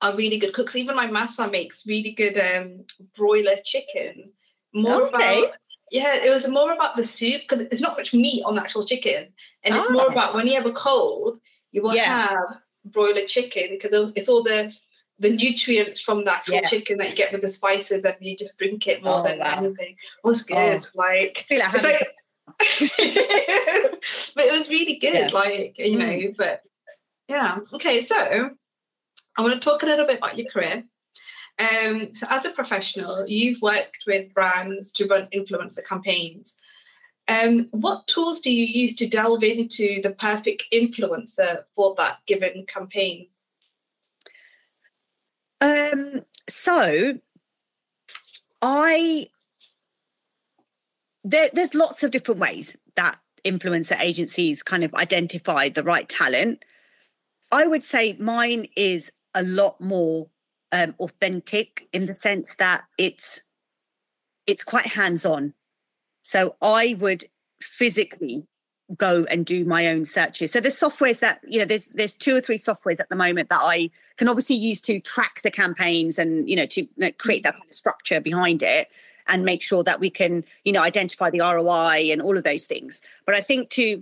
are really good cooks. Even my massa makes really good um, broiler chicken. More Okay. about yeah, it was more about the soup because there's not much meat on the actual chicken, and it's more Ah. about when you have a cold, you will Yeah. have broiler chicken because it's all the the nutrients from the actual Yeah. chicken that you get with the spices, and you just drink it more Oh, than wow. anything. It was good, Oh. like. Like like- but it was really good, Yeah. like you know. Mm. But yeah, okay. So I want to talk a little bit about your career. Um, so as a professional, you've worked with brands to run influencer campaigns. Um, what tools do you use to delve into the perfect influencer for that given campaign? Um, so I there, there's lots of different ways that influencer agencies kind of identify the right talent. I would say mine is a lot more um, authentic in the sense that it's it's quite hands-on. So I would physically go and do my own searches. So there's softwares that you know there's there's two or three softwares at the moment that I can obviously use to track the campaigns and you know to create that kind of structure behind it and make sure that we can you know identify the ROI and all of those things. But I think to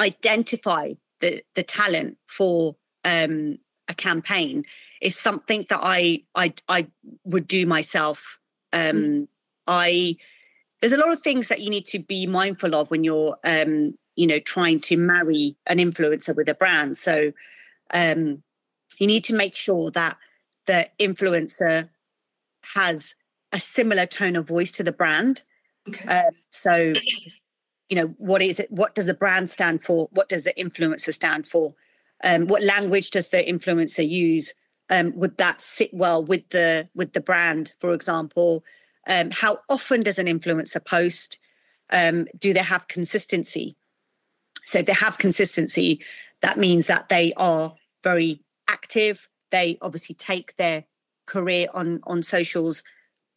identify the the talent for um, a campaign is something that I I I would do myself. Um, I there's a lot of things that you need to be mindful of when you're um, you know trying to marry an influencer with a brand. So um, you need to make sure that the influencer has a similar tone of voice to the brand. Okay. Um, so, you know, what is it? What does the brand stand for? What does the influencer stand for? Um, what language does the influencer use? Um, would that sit well with the with the brand, for example? Um, how often does an influencer post? Um, do they have consistency? So if they have consistency, that means that they are very active. They obviously take their career on on socials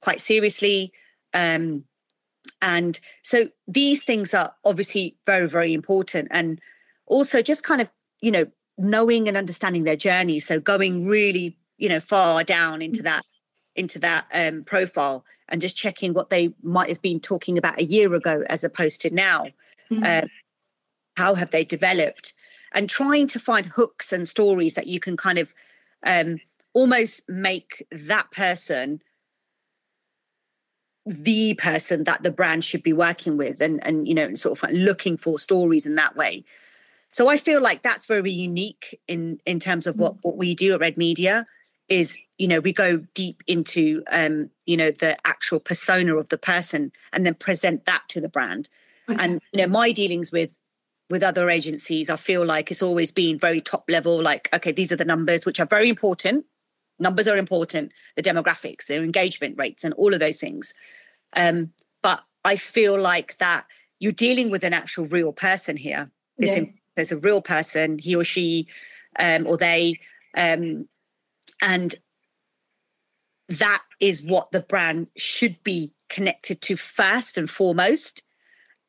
quite seriously. Um, and so these things are obviously very, very important. And also just kind of, you know, knowing and understanding their journey. So going really, you know, far down into that, into that um, profile and just checking what they might have been talking about a year ago as opposed to now. Mhm. Um, how have they developed? And trying to find hooks and stories that you can kind of um, almost make that person the person that the brand should be working with and and you know sort of like looking for stories in that way so i feel like that's very unique in in terms of what what we do at red media is you know we go deep into um you know the actual persona of the person and then present that to the brand. Okay. and you know my dealings with with other agencies i feel like it's always been very top level like okay these are the numbers which are very important. Numbers are important the demographics their engagement rates and all of those things. Um, but i feel like that you're dealing with an actual real person here. Yeah. There's a real person he or she um, or they um, and that is what the brand should be connected to first and foremost.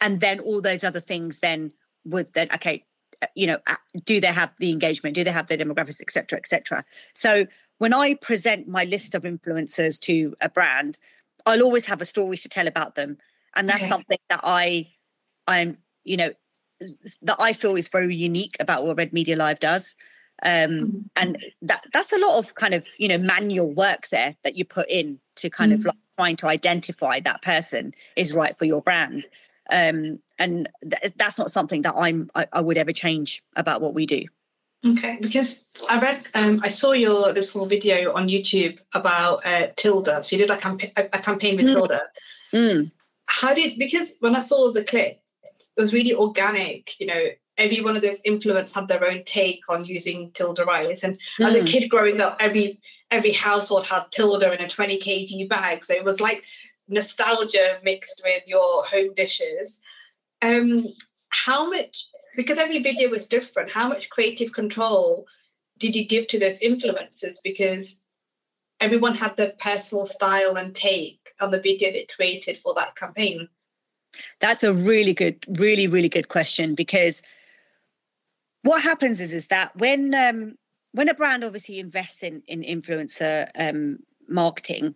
And then all those other things then would then okay uh, you know uh, do they have the engagement? Do they have the demographics etc etc so when i present my list of influencers to a brand i'll always have a story to tell about them. And that's okay. something that i i'm you know that i feel is very unique about what red media live does um, mm-hmm. and that that's a lot of kind of you know manual work there that you put in to kind mm-hmm. of like trying to identify that person is right for your brand um, and th- that's not something that I'm I, I, would ever change about what we do. Okay, because I read, um, I saw your this little video on YouTube about uh, Tilda. So you did a, campa- a, a campaign with mm. Tilda. Mm. How did because when I saw the clip, it was really organic. You know, every one of those influencers had their own take on using Tilda rice. And mm. as a mm. kid growing up, every every household had Tilda in a 20 kg bag. So it was like nostalgia mixed with your home dishes. Um, how much, because every video was different, how much creative control did you give to those influencers? Because everyone had their personal style and take on the video they created for that campaign. That's a really good, really, really good question because what happens is is that when um, when a brand obviously invests in in influencer um, marketing,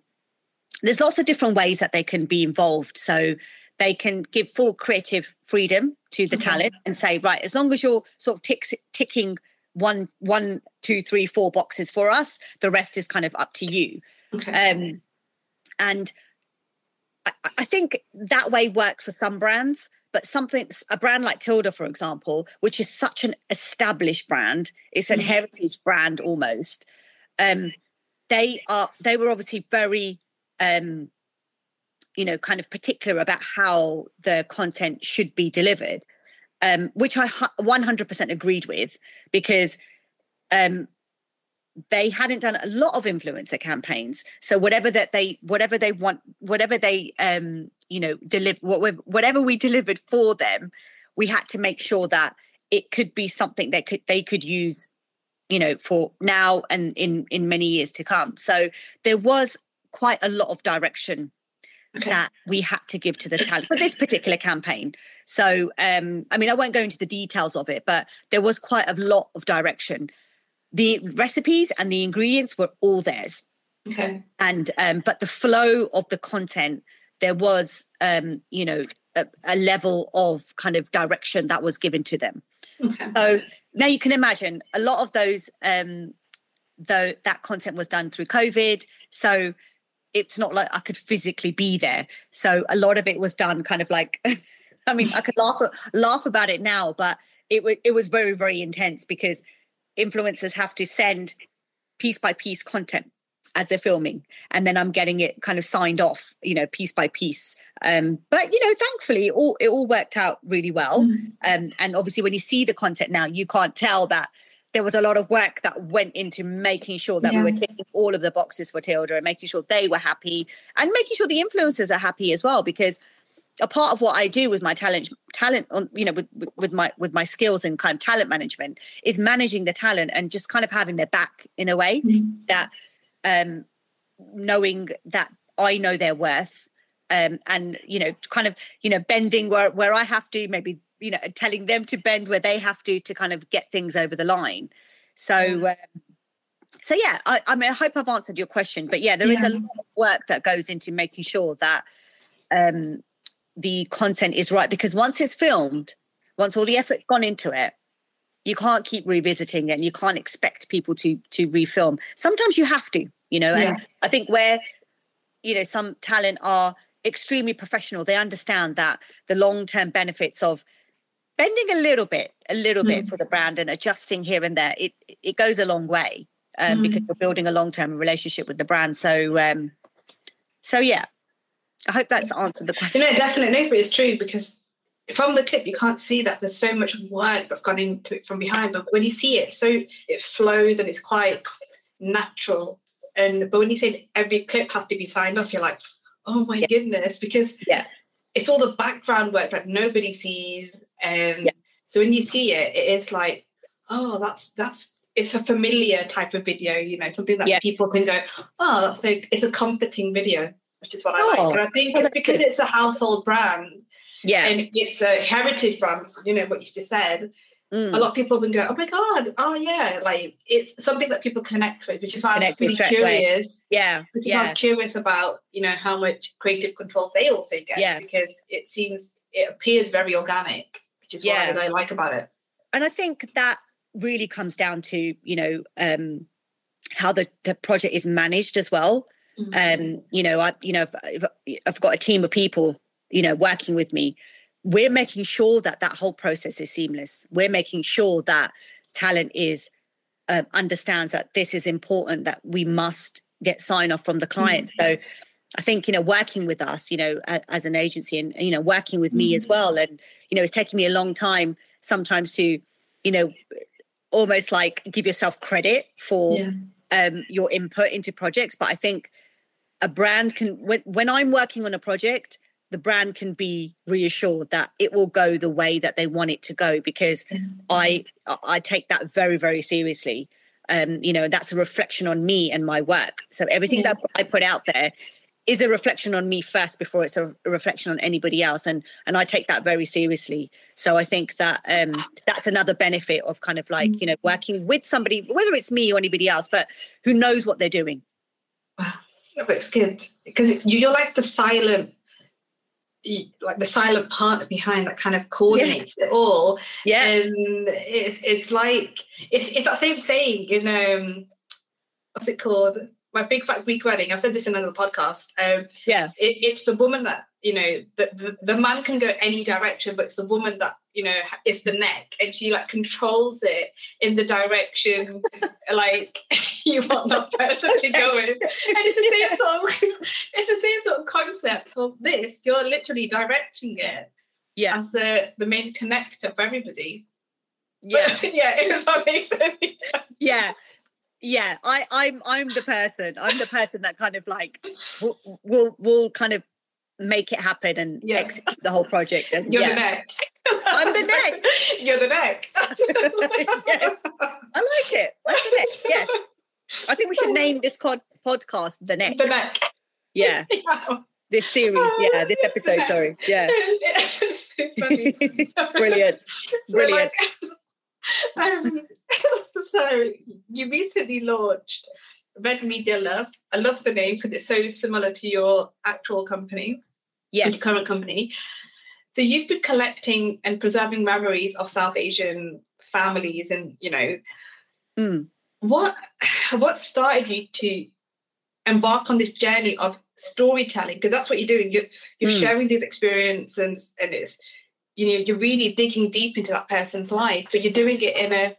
there's lots of different ways that they can be involved. So they can give full creative freedom to the mm-hmm. talent and say, right, as long as you're sort of tick, ticking one, one, two, three, four boxes for us, the rest is kind of up to you. Okay. Um, and I, I think that way worked for some brands, but something a brand like Tilda, for example, which is such an established brand, it's an mm-hmm. heritage brand almost. Um, they are they were obviously very um, you know, kind of particular about how the content should be delivered, um, which I 100% agreed with because um, they hadn't done a lot of influencer campaigns. So whatever that they, whatever they want, whatever they, um, you know, deliver, whatever we delivered for them, we had to make sure that it could be something that could they could use you know for now and in in many years to come so there was quite a lot of direction okay. that we had to give to the talent for this particular campaign. So, um, I mean, I won't go into the details of it, but there was quite a lot of direction. The recipes and the ingredients were all theirs. Okay. And um, but the flow of the content, there was um, you know, a, a level of kind of direction that was given to them. Okay. So now you can imagine a lot of those um though that content was done through COVID. So it's not like I could physically be there. So a lot of it was done kind of like, I mean, I could laugh laugh about it now, but it was it was very very intense because influencers have to send piece by piece content as they're filming and then i'm getting it kind of signed off you know piece by piece um, but you know thankfully it all it all worked out really well mm. um, and obviously when you see the content now you can't tell that there was a lot of work that went into making sure that yeah. we were ticking all of the boxes for Tilda and making sure they were happy and making sure the influencers are happy as well because a part of what I do with my talent talent on you know with, with my with my skills and kind of talent management is managing the talent and just kind of having their back in a way mm-hmm. that um knowing that I know their worth um and you know kind of you know bending where where I have to maybe you know telling them to bend where they have to to kind of get things over the line so um, so yeah I, I mean i hope i've answered your question but yeah there yeah. is a lot of work that goes into making sure that um the content is right because once it's filmed once all the effort's gone into it you can't keep revisiting it and you can't expect people to to refilm sometimes you have to you know yeah. and i think where you know some talent are extremely professional they understand that the long term benefits of bending a little bit, a little mm. bit for the brand and adjusting here and there, it it goes a long way um, mm. because you're building a long term relationship with the brand. So um, so yeah, I hope that's answered the question. You know, definitely, no, but it's true because from the clip you can't see that there's so much work that's gone into it from behind, but when you see it, so it flows and it's quite natural. And but when you say every clip has to be signed off, you're like, oh my yeah. goodness, because yeah it's all the background work that nobody sees. And yeah. So when you see it, it is like, oh, that's that's it's a familiar type of video, you know, something that Yeah. people can go, oh, that's a it's a comforting video, which is what I Oh, like. And I think it's because it's a household brand Yeah. and it's a heritage brand, you know, what you just said. Mm. A lot of people can go, oh my God, oh yeah, like it's something that people connect with, which is why I was Connect really curious. Yeah. Which is why I was curious about, you know, how much creative control they also get. Yeah. Because it seems it appears very organic, which is Yeah. what I like about it. and I think that really comes down to you know um, how the the project is managed as well. Um, you know, I you know if, if I've got a team of people you know working with me. We're making sure that that whole process is seamless. We're making sure that talent is um, understands that this is important. That we must get sign off from the client. So. I think you know working with us, you know, a, as an agency, and you know working with me as well, and you know it's taken me a long time sometimes to, you know, almost like give yourself credit for Yeah. um, your input into projects. But I think a brand can when when I'm working on a project, the brand can be reassured that it will go the way that they want it to go because I I take that very very seriously. Um, you know, that's a reflection on me and my work. So everything that I put out there is a reflection on me first before it's a, a reflection on anybody else. And and I take that very seriously. So I think that um that's another benefit of kind of like you know working with somebody whether it's me or anybody else but who knows what they're doing. Wow, Yeah, but it's good because you- you're like the silent, like the silent partner behind that kind of coordinates it all. yeah And it's it's like it's it's that same saying in um, what's it called? My big fat Greek wedding. I've said this in another podcast. Um, yeah it, it's the woman that you know the, the the man can go any direction, but it's the woman that you know is the neck, and she like controls it in the direction like you want that person to go in. And it's the same sort of it's the same sort of concept for this. You're literally directing it yeah as the the main connector for everybody. yeah But, yeah, if that makes any sense. yeah yeah i i'm i'm the person i'm the person that kind of like will will, will kind of make it happen and Yeah. execute the whole project and You're yeah the neck. I'm the neck. You're the neck. Yes. i like it I'm the neck yes i think we should name this pod- podcast the neck The neck. yeah Yeah. this series yeah this episode sorry yeah funny. brilliant So, Brilliant. like, um, so you recently launched Red Media Love. I love the name because it's so similar to your actual company, your yes current company. So you've been collecting and preserving memories of South Asian families, and you know Mm. what what started you to embark on this journey of storytelling because that's what you're doing you're, you're Mm. sharing these experiences and, and it's you know you're really digging deep into that person's life but you're doing it in a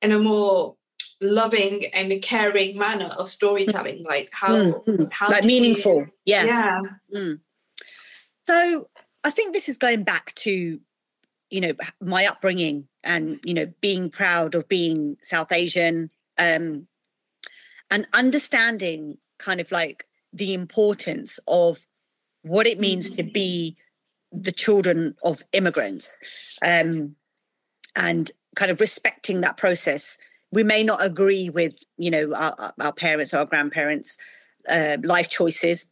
in a more loving and caring manner of storytelling like how Mm, mm. how like did you- meaningful yeah. yeah Mm. so i think this is going back to you know my upbringing and you know being proud of being south asian um and understanding kind of like the importance of what it means to be the children of immigrants um and kind of respecting that process we may not agree with you know our, our parents or our grandparents uh, life choices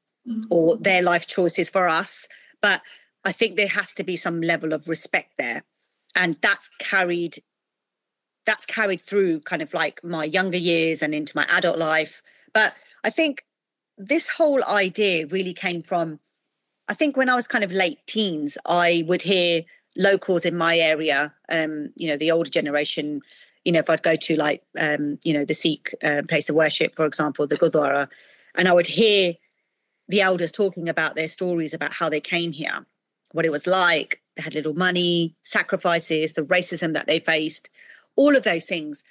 or their life choices for us but i think there has to be some level of respect there. And that's carried that's carried through kind of like my younger years and into my adult life. But i think this whole idea really came from i think when i was kind of late teens i would hear locals in my area um you know the older generation you know if i'd go to like um you know the sikh uh, place of worship for example the gurdwara and i would hear the elders talking about their stories about how they came here what it was like they had little money sacrifices the racism that they faced all of those things.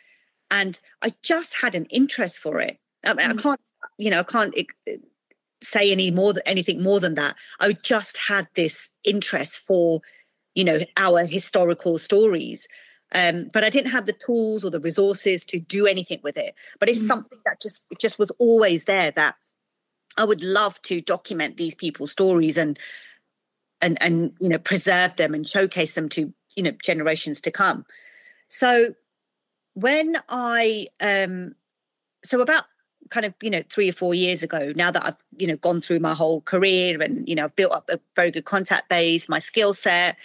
And i just had an interest for it. I mean Mm. i can't you know i can't eh, say any more than anything more than that. I just had this interest for you know our historical stories um, but i didn't have the tools or the resources to do anything with it but it's Mm. something that just it just was always there that i would love to document these people's stories and and and you know preserve them and showcase them to you know generations to come so when I um so about kind of you know three or four years ago now that I've you know gone through my whole career and you know I've built up a very good contact base my skill set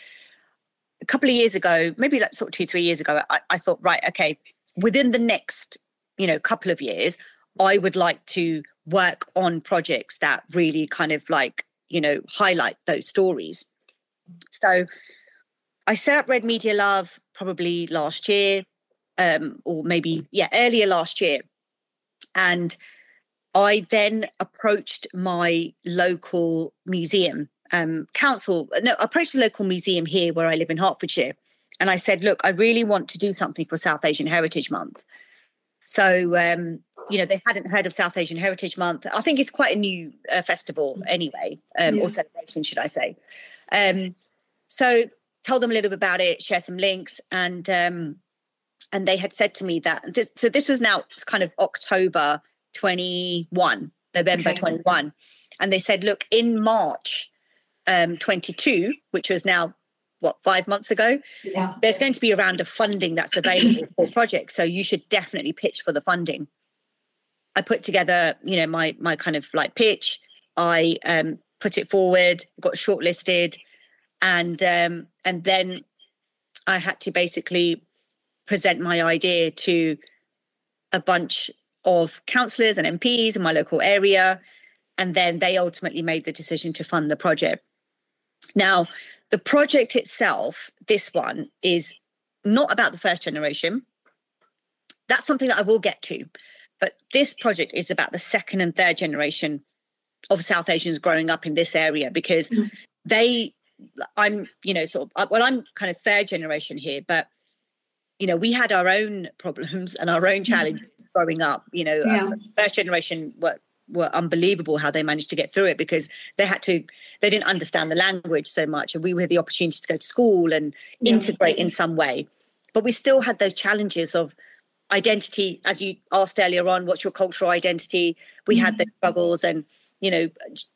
a couple of years ago maybe like sort of two three years ago I, I thought right okay within the next you know couple of years I would like to work on projects that really kind of like you know highlight those stories. So I set up Red Media Love probably last year um, or maybe yeah earlier last year. And i then approached my local museum um, council no approached the local museum here where i live in hertfordshire and i said look i really want to do something for south asian heritage month so um, you know they hadn't heard of south asian heritage month i think it's quite a new uh, festival anyway um, yeah. or celebration should i say um, so told them a little bit about it share some links and um, and they had said to me that this, so this was now kind of October 21, November okay. 21. And they said, look, in March um, 22, which was now what five months ago yeah. there's going to be a round of funding that's available for projects so you should definitely pitch for the funding i put together you know my my kind of like pitch i um, put it forward got shortlisted and um, and then i had to basically present my idea to a bunch of councillors and MPs in my local area. And then they ultimately made the decision to fund the project. Now, the project itself, this one, is not about the first generation. That's something that I will get to. But this project is about the second and third generation of South Asians growing up in this area because mm. they, I'm, you know, sort of, well, I'm kind of third generation here, but you know, we had our own problems and our own mm-hmm. challenges growing up. You know, yeah. um, first generation were were unbelievable how they managed to get through it because they had to they didn't understand the language so much, and we had the opportunity to go to school and yeah. integrate in some way. But we still had those challenges of identity, as you asked earlier on. What's your cultural identity? We mm-hmm. had the struggles and you know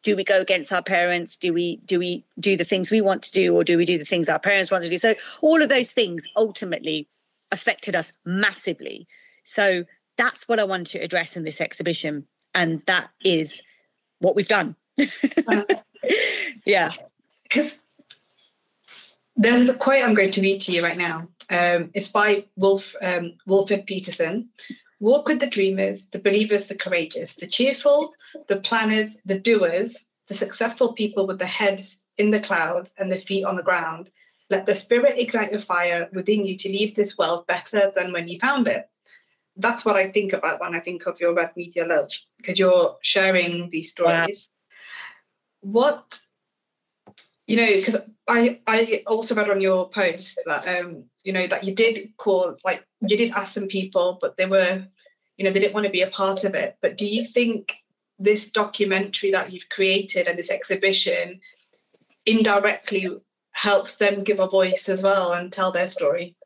do we go against our parents do we do we do the things we want to do or do we do the things our parents want to do so all of those things ultimately affected us massively. So that's what I want to address in this exhibition. And that is what we've done. yeah. Because there's a quote I'm going to read to you right now. Um, it's by Wolf um, Wolford Peterson. Walk with the dreamers, the believers, the courageous, the cheerful, the planners, the doers, the successful people with the heads in the clouds and the feet on the ground, let the spirit ignite the fire within you to leave this world better than when you found it. That's what I think about when I think of your Red Media Love, because you're sharing these stories. Wow. What, you know, because I I also read on your post that um you know that you did call like you did ask some people, but they were, you know, they didn't want to be a part of it. But do you think this documentary that you've created and this exhibition indirectly helps them give a voice as well and tell their story.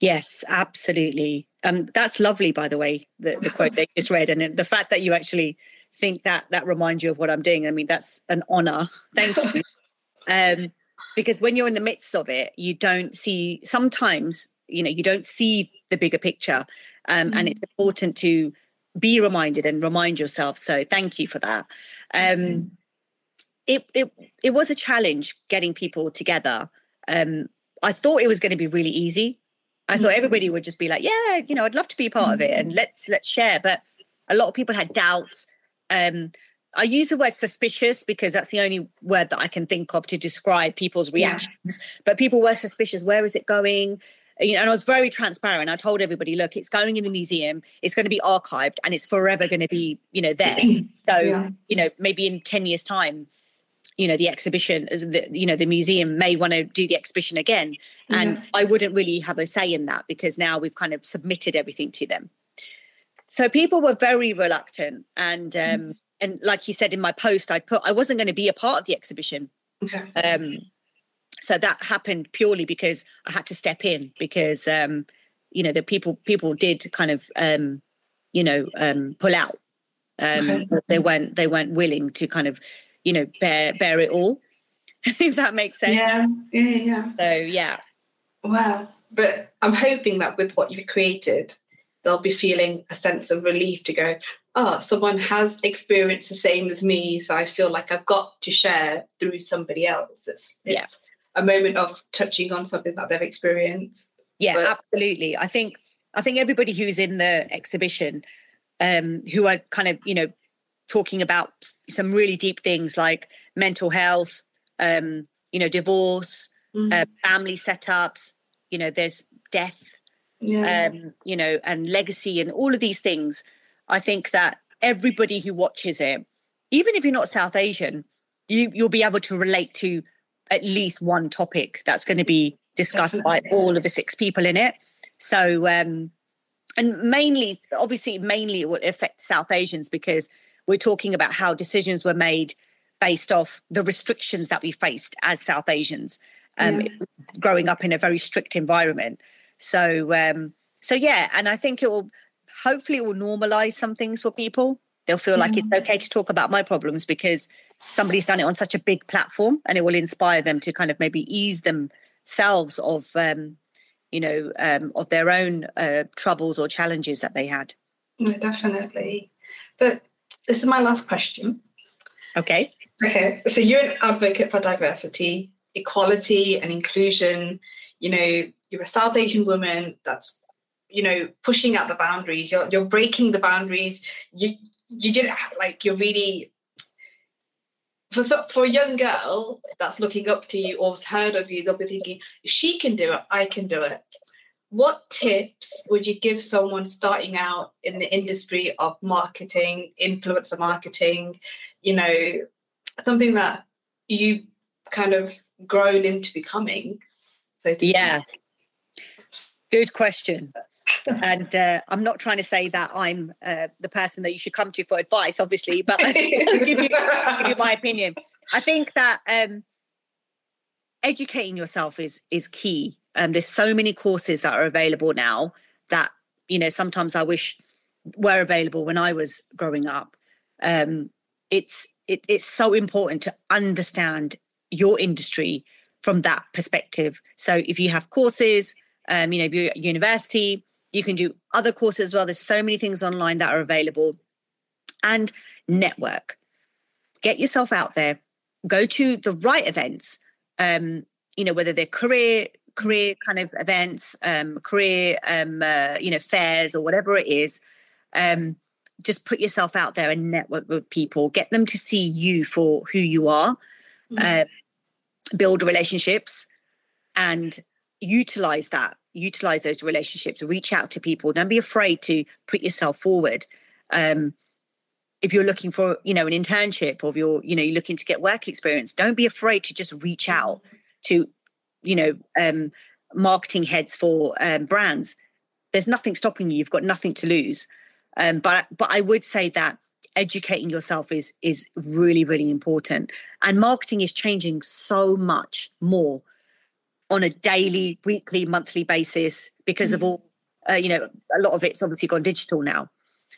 Yes, absolutely. Um, that's lovely, by the way, the, the quote that you just read, and the fact that you actually think that that reminds you of what I'm doing. I mean, that's an honor. Thank you. um, because when you're in the midst of it, you don't see. Sometimes, you know, you don't see the bigger picture, um, mm and it's important to be reminded and remind yourself. So, thank you for that. Um, mm it it it was a challenge getting people together. Um, I thought it was going to be really easy. I thought mm-hmm. everybody would just be like, yeah, you know, I'd love to be part of it and mm-hmm. let's let's share. But a lot of people had doubts. Um, I use the word suspicious because that's the only word that I can think of to describe people's reactions. Yeah. But people were suspicious. Where is it going? You know, and I was very transparent. I told everybody, look, it's going in the museum. It's going to be archived, and it's forever going to be, you know, there. So, yeah. you know, maybe in ten years' time, you know the exhibition as the you know the museum may want to do the exhibition again and yeah. i wouldn't really have a say in that because now we've kind of submitted everything to them so people were very reluctant and um mm. and like you said in my post i put i wasn't going to be a part of the exhibition okay. um so that happened purely because i had to step in because um you know the people people did kind of um you know um pull out um okay. they weren't they weren't willing to kind of you know bear bear it all if that makes sense yeah yeah yeah so yeah wow but i'm hoping that with what you've created they'll be feeling a sense of relief to go, oh, someone has experienced the same as me. So I feel like I've got to share through somebody else. It's, it's yeah. a moment of touching on something that they've experienced. Yeah, but- absolutely. I think I think everybody who's in the exhibition, um, who are kind of, you know, talking about some really deep things like mental health, um, you know, divorce, mm-hmm. uh, family setups, you know, there's death yeah. um, you know, and legacy and all of these things. I think that everybody who watches it, even if you're not South Asian, you you'll be able to relate to at least one topic that's going to be discussed Definitely. by all of the six people in it. So, um, and mainly, obviously, mainly it will affect South Asians because we're talking about how decisions were made based off the restrictions that we faced as South Asians, um, yeah. growing up in a very strict environment. So um, so yeah, and I think it will hopefully it will normalize some things for people. They'll feel like it's okay to talk about my problems because somebody's done it on such a big platform, and it will inspire them to kind of maybe ease themselves of um, you know um, of their own uh, troubles or challenges that they had. No, definitely. But this is my last question. Okay. Okay. So you're an advocate for diversity, equality, and inclusion. You know, you're a South Asian woman that's you know pushing out the boundaries. You're you're breaking the boundaries. You you didn't like you're really for for a young girl that's looking up to you or has heard of you, they'll be thinking, if she can do it, I can do it. What tips would you give someone starting out in the industry of marketing, influencer marketing, you know, something that you kind of grown into becoming? So yeah. Speak? Good question. and uh, I'm not trying to say that I'm uh, the person that you should come to for advice, obviously, but I'll give, you, give you my opinion. I think that um, educating yourself is is key. Um, there's so many courses that are available now that you know sometimes I wish were available when I was growing up. Um, it's it, it's so important to understand your industry from that perspective. So if you have courses um, you know, university, you can do other courses as well. There's so many things online that are available. And network. Get yourself out there. Go to the right events. Um, you know, whether they're career career kind of events, um, career um, uh, you know fairs or whatever it is. Um, just put yourself out there and network with people. Get them to see you for who you are. Mm-hmm. Uh, build relationships and utilize that utilize those relationships reach out to people don't be afraid to put yourself forward um, if you're looking for you know an internship or if you're you know you're looking to get work experience don't be afraid to just reach out to you know um, marketing heads for um, brands there's nothing stopping you you've got nothing to lose um, but but i would say that educating yourself is is really really important and marketing is changing so much more on a daily, weekly, monthly basis because mm-hmm. of all, uh, you know, a lot of it's obviously gone digital now.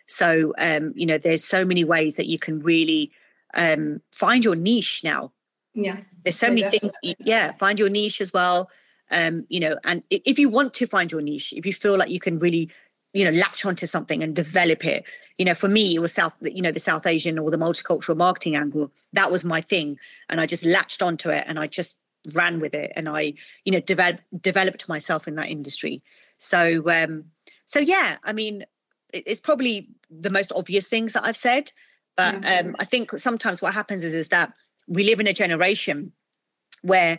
So, um, you know, there's so many ways that you can really um, find your niche now. Yeah. There's so many definitely. things. Yeah. Find your niche as well. Um, you know, and if you want to find your niche, if you feel like you can really, you know, latch onto something and develop it, you know, for me, it was South, you know, the South Asian or the multicultural marketing angle. That was my thing. And I just latched onto it and I just ran with it and I, you know, develop, developed myself in that industry. So, um, so yeah, I mean, it's probably the most obvious things that I've said, but mm-hmm. um, I think sometimes what happens is is that we live in a generation where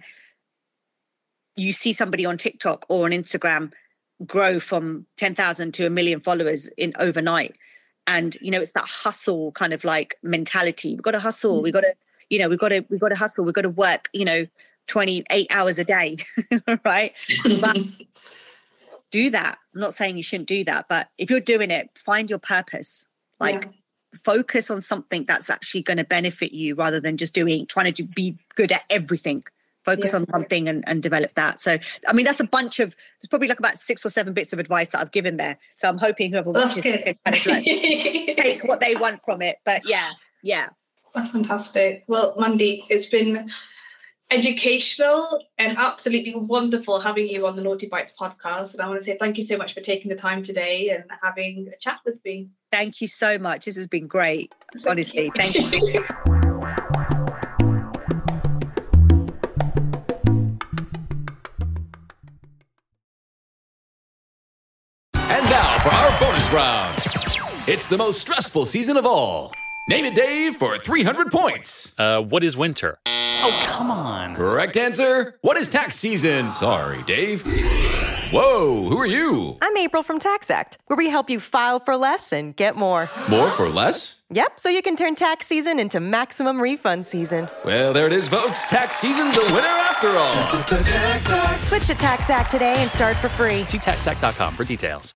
you see somebody on TikTok or on Instagram grow from 10,000 to a million followers in overnight. And, you know, it's that hustle kind of like mentality. We've got to hustle. Mm-hmm. We've got to, you know, we've got to, we've got to hustle. We've got to work, you know, 28 hours a day, right? But do that. I'm not saying you shouldn't do that, but if you're doing it, find your purpose. Like yeah. Focus on something that's actually going to benefit you rather than just doing, trying to do, be good at everything. Focus yeah. on one thing and, and develop that. So, I mean, that's a bunch of, there's probably like about six or seven bits of advice that I've given there. So I'm hoping whoever watches can kind of like take what they want from it. But yeah, yeah. That's fantastic. Well, Mandy, it's been educational and absolutely wonderful having you on the Naughty Bites podcast. And I want to say thank you so much for taking the time today and having a chat with me. Thank you so much. This has been great. Thank honestly, you. thank you. And now for our bonus round. It's the most stressful season of all. Name it, Dave, for 300 points. Uh, what is winter? Oh, come on. Correct answer. What is tax season? Sorry, Dave. Whoa, who are you? I'm April from TaxAct, where we help you file for less and get more. More for less? Yep, so you can turn tax season into maximum refund season. Well, there it is, folks. Tax season's a winner after all. Switch to TaxAct today and start for free. See taxact.com for details.